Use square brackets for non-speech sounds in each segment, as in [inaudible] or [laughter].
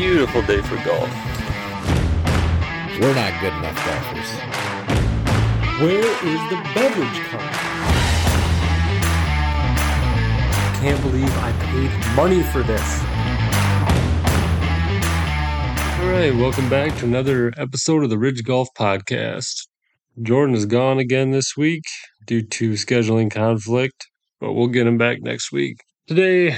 beautiful day for golf. We're not good enough golfers. Where is the beverage cart? Can't believe I paid money for this. All right, welcome back to another episode of the Ridge Golf Podcast. Jordan is gone again this week due to scheduling conflict, but we'll get him back next week. Today,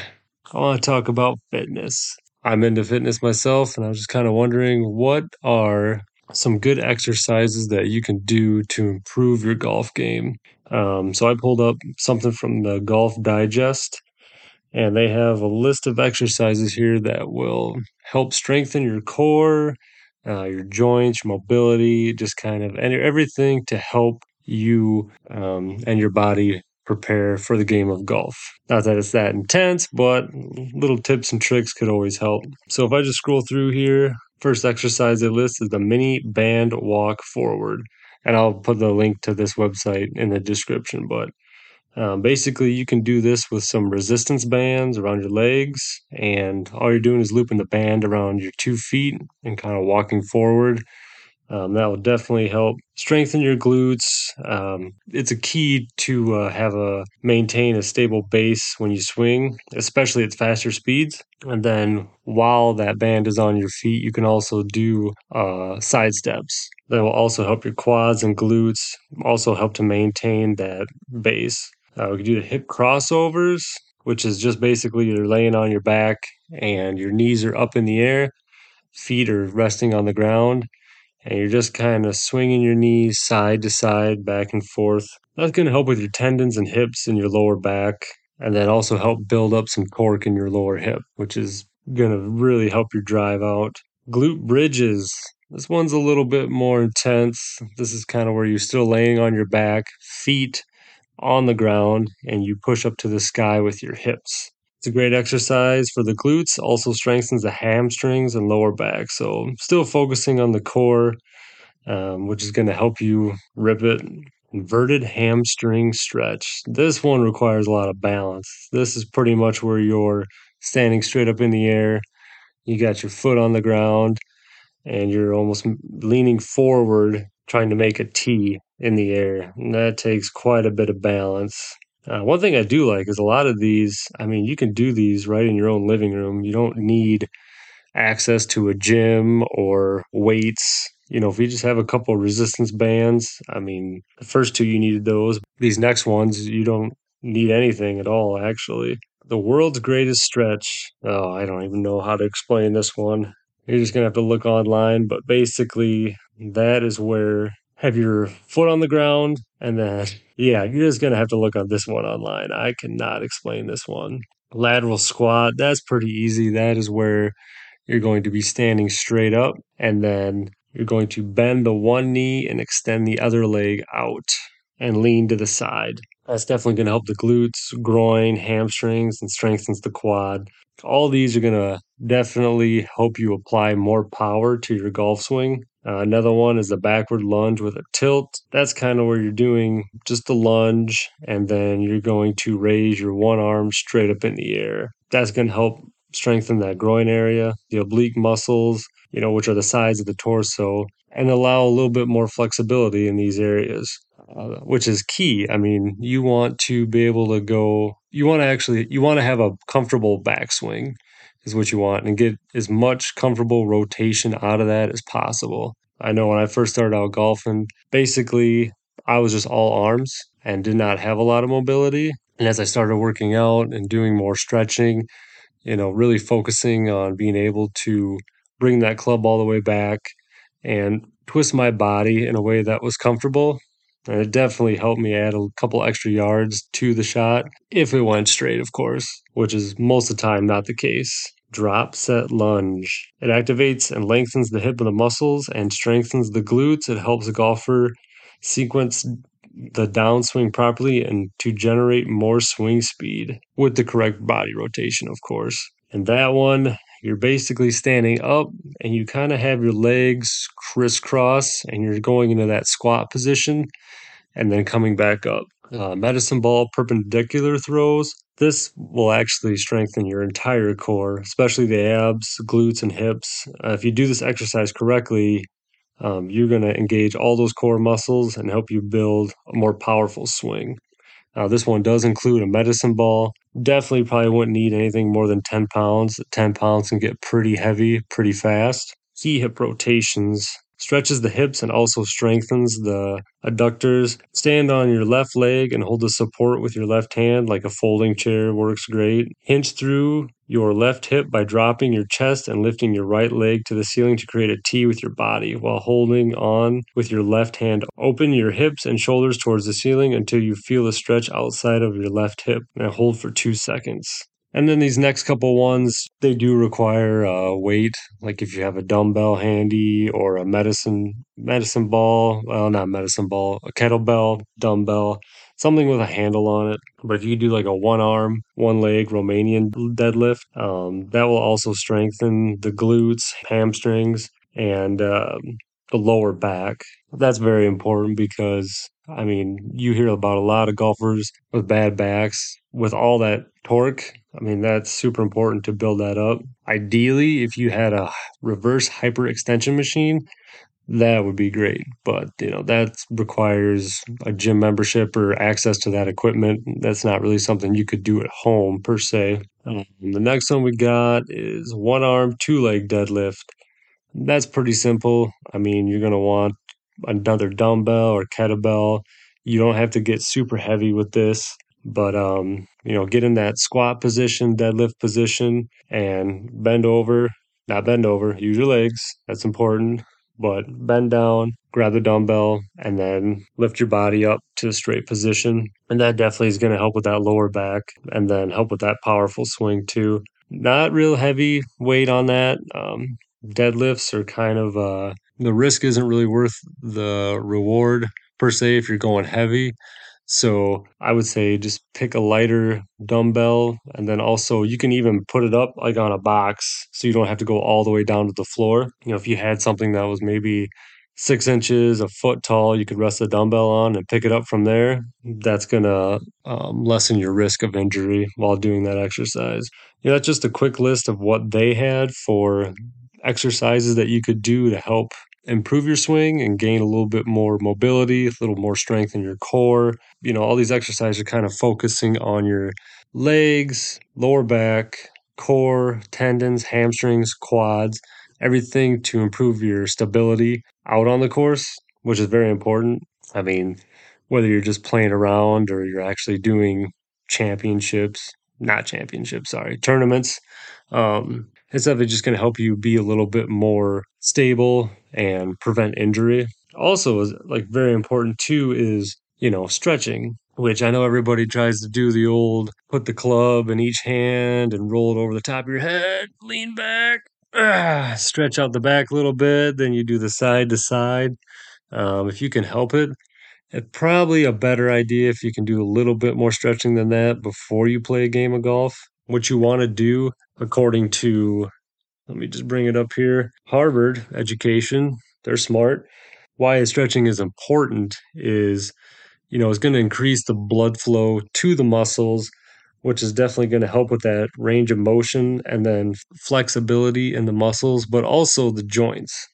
I want to talk about fitness. I'm into fitness myself, and I was just kind of wondering what are some good exercises that you can do to improve your golf game. Um, so I pulled up something from the Golf Digest, and they have a list of exercises here that will help strengthen your core, uh, your joints, your mobility, just kind of and everything to help you um, and your body prepare for the game of golf. Not that it's that intense, but little tips and tricks could always help. So if I just scroll through here, first exercise they list is the mini band walk forward. And I'll put the link to this website in the description. But um, basically, you can do this with some resistance bands around your legs, and all you're doing is looping the band around your two feet and kind of walking forward. Um, that will definitely help strengthen your glutes. Um, it's a key to uh, have a maintain a stable base when you swing, especially at faster speeds. And then while that band is on your feet, you can also do uh, side steps. That will also help your quads and glutes. Also help to maintain that base. Uh, we can do the hip crossovers, which is just basically you're laying on your back and your knees are up in the air, feet are resting on the ground and you're just kind of swinging your knees side to side, back and forth. That's going to help with your tendons and hips and your lower back, and then also help build up some torque in your lower hip, which is going to really help your drive out. Glute bridges. This one's a little bit more intense. This is kind of where you're still laying on your back, feet on the ground, and you push up to the sky with your hips. It's a great exercise for the glutes, also strengthens the hamstrings and lower back. So, still focusing on the core, um, which is going to help you rip it. Inverted hamstring stretch. This one requires a lot of balance. This is pretty much where you're standing straight up in the air. You got your foot on the ground and you're almost leaning forward trying to make a T in the air. And that takes quite a bit of balance. Uh, one thing I do like is a lot of these, I mean, you can do these right in your own living room. You don't need access to a gym or weights. You know, if you just have a couple resistance bands, I mean, the first two you needed those. These next ones, you don't need anything at all, actually. The world's greatest stretch. Oh, I don't even know how to explain this one. You're just going to have to look online, but basically, that is where have your foot on the ground and then yeah you're just gonna have to look on this one online. I cannot explain this one. Lateral squat that's pretty easy. That is where you're going to be standing straight up and then you're going to bend the one knee and extend the other leg out and lean to the side that's definitely going to help the glutes groin hamstrings and strengthens the quad all these are going to definitely help you apply more power to your golf swing uh, another one is a backward lunge with a tilt. That's kind of where you're doing just the lunge and then you're going to raise your one arm straight up in the air. That's going to help strengthen that groin area, the oblique muscles, you know, which are the sides of the torso, and allow a little bit more flexibility in these areas. Uh, which is key. I mean, you want to be able to go, you want to actually, you want to have a comfortable backswing is what you want and get as much comfortable rotation out of that as possible. I know when I first started out golfing, basically I was just all arms and did not have a lot of mobility. And as I started working out and doing more stretching, you know, really focusing on being able to bring that club all the way back and twist my body in a way that was comfortable. It definitely helped me add a couple extra yards to the shot if it went straight, of course, which is most of the time not the case drop set lunge. It activates and lengthens the hip of the muscles and strengthens the glutes. It helps a golfer sequence the downswing properly and to generate more swing speed with the correct body rotation, of course. And that one, you're basically standing up and you kind of have your legs crisscross and you're going into that squat position and then coming back up. uh, medicine ball perpendicular throws. This will actually strengthen your entire core, especially the abs, glutes, and hips. Uh, if you do this exercise correctly, um, you're going to engage all those core muscles and help you build a more powerful swing. Uh, this one does include a medicine ball. Definitely probably wouldn't need anything more than 10 pounds. 10 pounds can get pretty heavy pretty fast. Key hip rotations stretches the hips and also strengthens the adductors. Stand on your left leg and hold the support with your left hand like a folding chair works great. Hinge through your left hip by dropping your chest and lifting your right leg to the ceiling to create a T with your body while holding on with your left hand. Open your hips and shoulders towards the ceiling until you feel a stretch outside of your left hip and hold for two seconds. And then these next couple ones, they do require uh, weight. Like if you have a dumbbell handy or a medicine medicine ball, well, not medicine ball, a kettlebell, dumbbell, something with a handle on it. But if you do like a one arm, one leg Romanian deadlift, um, that will also strengthen the glutes, hamstrings, and um, the lower back. That's very important because I mean, you hear about a lot of golfers with bad backs with all that torque. I mean, that's super important to build that up. Ideally, if you had a reverse hyperextension machine, that would be great. But, you know, that requires a gym membership or access to that equipment. That's not really something you could do at home per se. Um, the next one we got is one arm, two leg deadlift. That's pretty simple. I mean, you're going to want another dumbbell or kettlebell. You don't have to get super heavy with this, but um, you know, get in that squat position, deadlift position, and bend over. Not bend over, use your legs. That's important. But bend down, grab the dumbbell, and then lift your body up to a straight position. And that definitely is going to help with that lower back and then help with that powerful swing too. Not real heavy weight on that. Um, deadlifts are kind of uh, the risk isn't really worth the reward per se if you're going heavy. So I would say just pick a lighter dumbbell and then also you can even put it up like on a box so you don't have to go all the way down to the floor. You know, if you had something that was maybe six inches, a foot tall, you could rest the dumbbell on and pick it up from there. That's going to um, lessen your risk of injury while doing that exercise. You know, that's just a quick list of what they had for exercises that you could do to help improve your swing and gain a little bit more mobility, a little more strength in your core. You know, all these exercises are kind of focusing on your legs, lower back, core, tendons, hamstrings, quads, everything to improve your stability out on the course, which is very important. I mean, whether you're just playing around or you're actually doing championships, not championships, sorry, tournaments. Um, it's definitely just going to help you be a little bit more stable and prevent injury. Also, like very important too is you know stretching, which I know everybody tries to do the old put the club in each hand and roll it over the top of your head, lean back, ah, stretch out the back a little bit, then you do the side to side. Um, if you can help it, it's probably a better idea if you can do a little bit more stretching than that before you play a game of golf. What you want to do, according to, let me just bring it up here Harvard education, they're smart. Why stretching is important is, you know, it's going to increase the blood flow to the muscles, which is definitely going to help with that range of motion and then flexibility in the muscles, but also the joints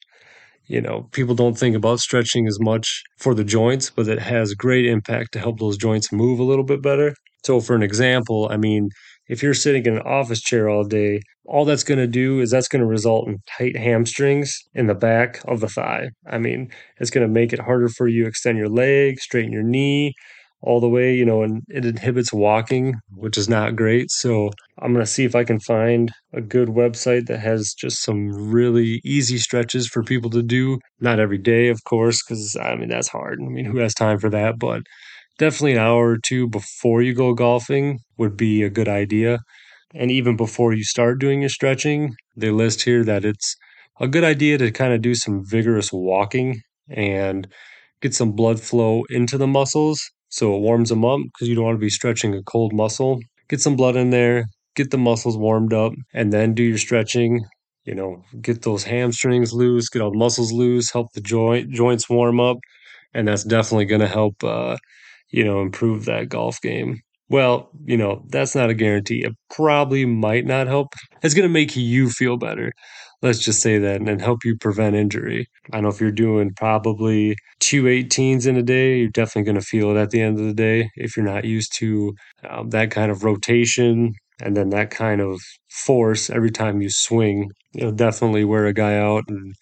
you know, people don't think about stretching as much for the joints, but it has great impact to help those joints move a little bit better. So, for an example, I mean, if you're sitting in an office chair all day, all that's going to do is that's going to result in tight hamstrings in the back of the thigh. I mean, it's going to make it harder for you to extend your leg, straighten your knee, all the way, you know, and it inhibits walking, which is not great. So I'm going to see if I can find a good website that has just some really easy stretches for people to do. Not every day, of course, because I mean, that's hard. I mean, who has time for that? But definitely an hour or two before you go golfing would be a good idea. And even before you start doing your stretching, they list here that it's a good idea to kind of do some vigorous walking and get some blood flow into the muscles so it warms them up because you don't want to be stretching a cold muscle. Get some blood in there, get the muscles warmed up, and then do your stretching. You know, get those hamstrings loose, get all the muscles loose, help the joint joints warm up, and that's definitely going to help uh, you know, improve that golf game. Well, you know, that's not a guarantee. It probably might not help. It's going to make you feel better. Let's just say that and help you prevent injury. I know if you're doing probably two 18s in a day, you're definitely going to feel it at the end of the day if you're not used to um, that kind of rotation and then that kind of force every time you swing. It'll definitely wear a guy out and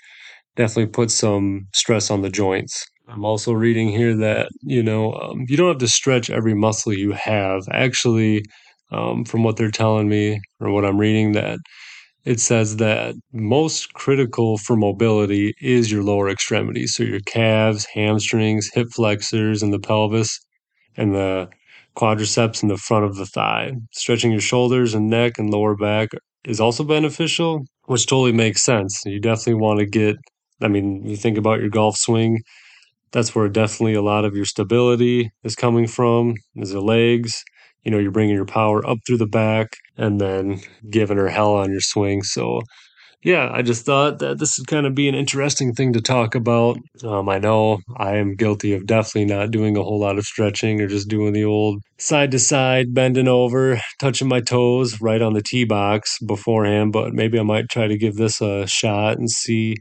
definitely put some stress on the joints. I'm also reading here that you know um, you don't have to stretch every muscle you have. Actually, um, from what they're telling me or what I'm reading, that it says that most critical for mobility is your lower extremities, so your calves, hamstrings, hip flexors, and the pelvis, and the quadriceps in the front of the thigh. Stretching your shoulders and neck and lower back is also beneficial, which totally makes sense. You definitely want to get. I mean, you think about your golf swing that's where definitely a lot of your stability is coming from is the legs. You know you're bringing your power up through the back and then giving her hell on your swing. So yeah i just thought that this would kind of be an interesting thing to talk about. Um, i know i am guilty of definitely not doing a whole lot of stretching or just doing the old side to side bending over touching my toes right on the tee box beforehand but maybe i might try to give this a shot and see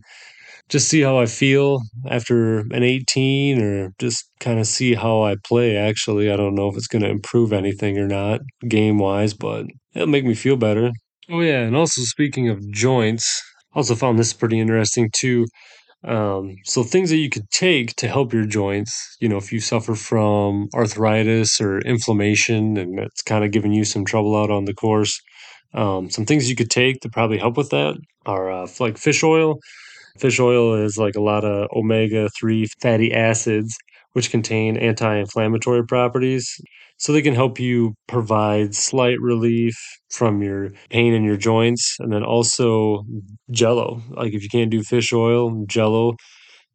just see how I feel after an 18 or just kind of see how I play. Actually, I don't know if it's going to improve anything or not game wise, but it'll make me feel better. Oh, yeah. And also, speaking of joints, also found this pretty interesting too. Um, so things that you could take to help your joints, you know, if you suffer from arthritis or inflammation and it's kind of giving you some trouble out on the course, um, some things you could take to probably help with that are uh, like fish oil. Fish oil is like a lot of omega 3 fatty acids, which contain anti inflammatory properties. So they can help you provide slight relief from your pain in your joints. And then also jello. Like if you can't do fish oil, jello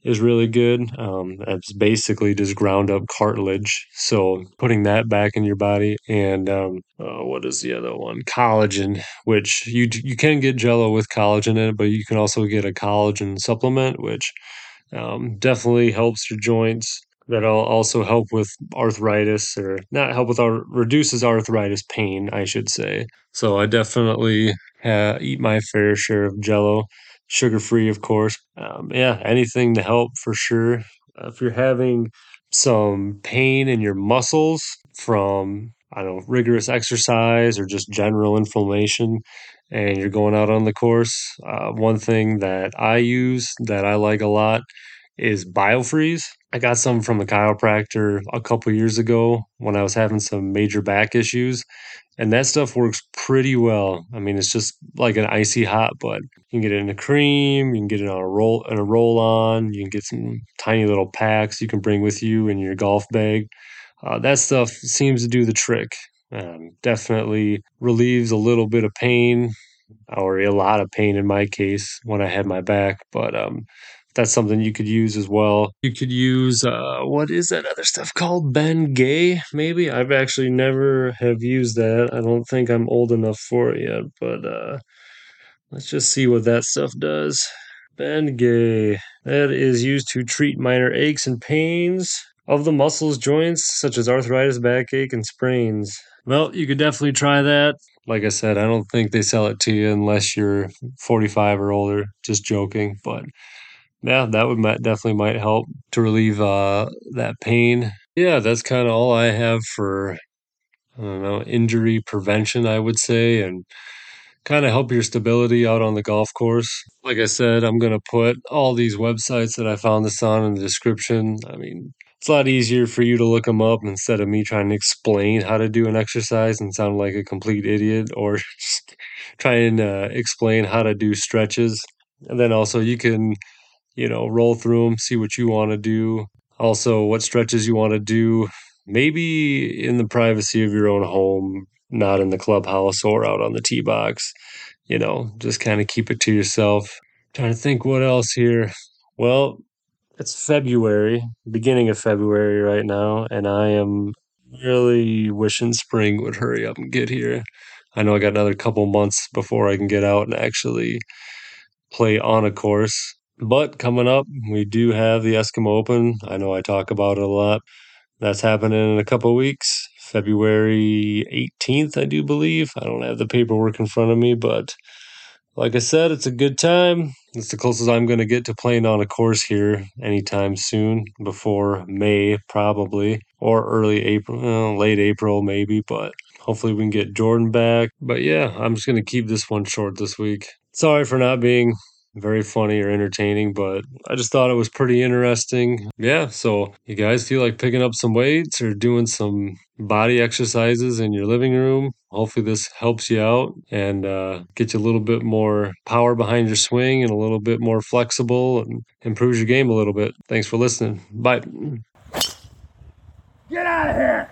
is really good. Um, it's basically just ground up cartilage. So putting that back in your body, and um, uh, what is the other one? Collagen, which you you can get Jello with collagen in it, but you can also get a collagen supplement, which um, definitely helps your joints. That'll also help with arthritis, or not help with our reduces arthritis pain, I should say. So I definitely eat my fair share of Jello sugar free, of course. Um, yeah, anything to help for sure. Uh, if you're having some pain in your muscles from, I don't know, rigorous exercise or just general inflammation, and you're going out on the course, uh, one thing that I use that I like a lot is Biofreeze. I got some from a chiropractor a couple years ago when I was having some major back issues, and that stuff works pretty well. I mean, it's just like an icy hot, but you can get it in a cream, you can get it on a roll in a roll on, you can get some tiny little packs you can bring with you in your golf bag. Uh, that stuff seems to do the trick. Um, definitely relieves a little bit of pain or a lot of pain in my case when I had my back, but um, that's something you could use as well. You could use uh, what is that other stuff called? Bengay, maybe. I've actually never have used that. I don't think I'm old enough for it yet, but uh, let's just see what that stuff does. Bengay. That is used to treat minor aches and pains of the muscles, joints, such as arthritis, backache, and sprains. Well, you could definitely try that. Like I said, I don't think they sell it to you unless you're 45 or older. Just joking, but yeah, that would might, definitely might help to relieve uh, that pain. Yeah, that's kind of all I have for I don't know injury prevention. I would say and kind of help your stability out on the golf course. Like I said, I'm going to put all these websites that I found this on in the description. I mean, it's a lot easier for you to look them up instead of me trying to explain how to do an exercise and sound like a complete idiot [laughs] or trying to explain how to do stretches. And then also you can you know, roll through them, see what you want to do. Also, what stretches you want to do, maybe in the privacy of your own home, not in the clubhouse or out on the tee box. You know, just kind of keep it to yourself. trying to think what else here. Well, it's February, beginning of February right now, and I am really wishing spring would hurry up and get here. I know I got another couple months before I can get out and actually play on a course. But coming up, we do have the Eskimo Open. I know I talk about it a lot, That's happening in a couple weeks. February 18th, I do believe. I don't have the paperwork in front of me, but like I said, it's a good time. It's the closest I'm going to get to playing on a course here anytime soon, before May probably, or early April, well, late April maybe, but hopefully we can get Jordan back. But yeah, I'm just going to keep this one short this week. Sorry for not being very funny or entertaining, but I just thought it was pretty interesting. Yeah, so you guys feel like picking up some weights or doing some body exercises in your living room. Hopefully, this helps you out and uh, get you a little bit more power behind your swing and a little bit more flexible and improves your game a little bit. Thanks for listening. Bye. Get out of here!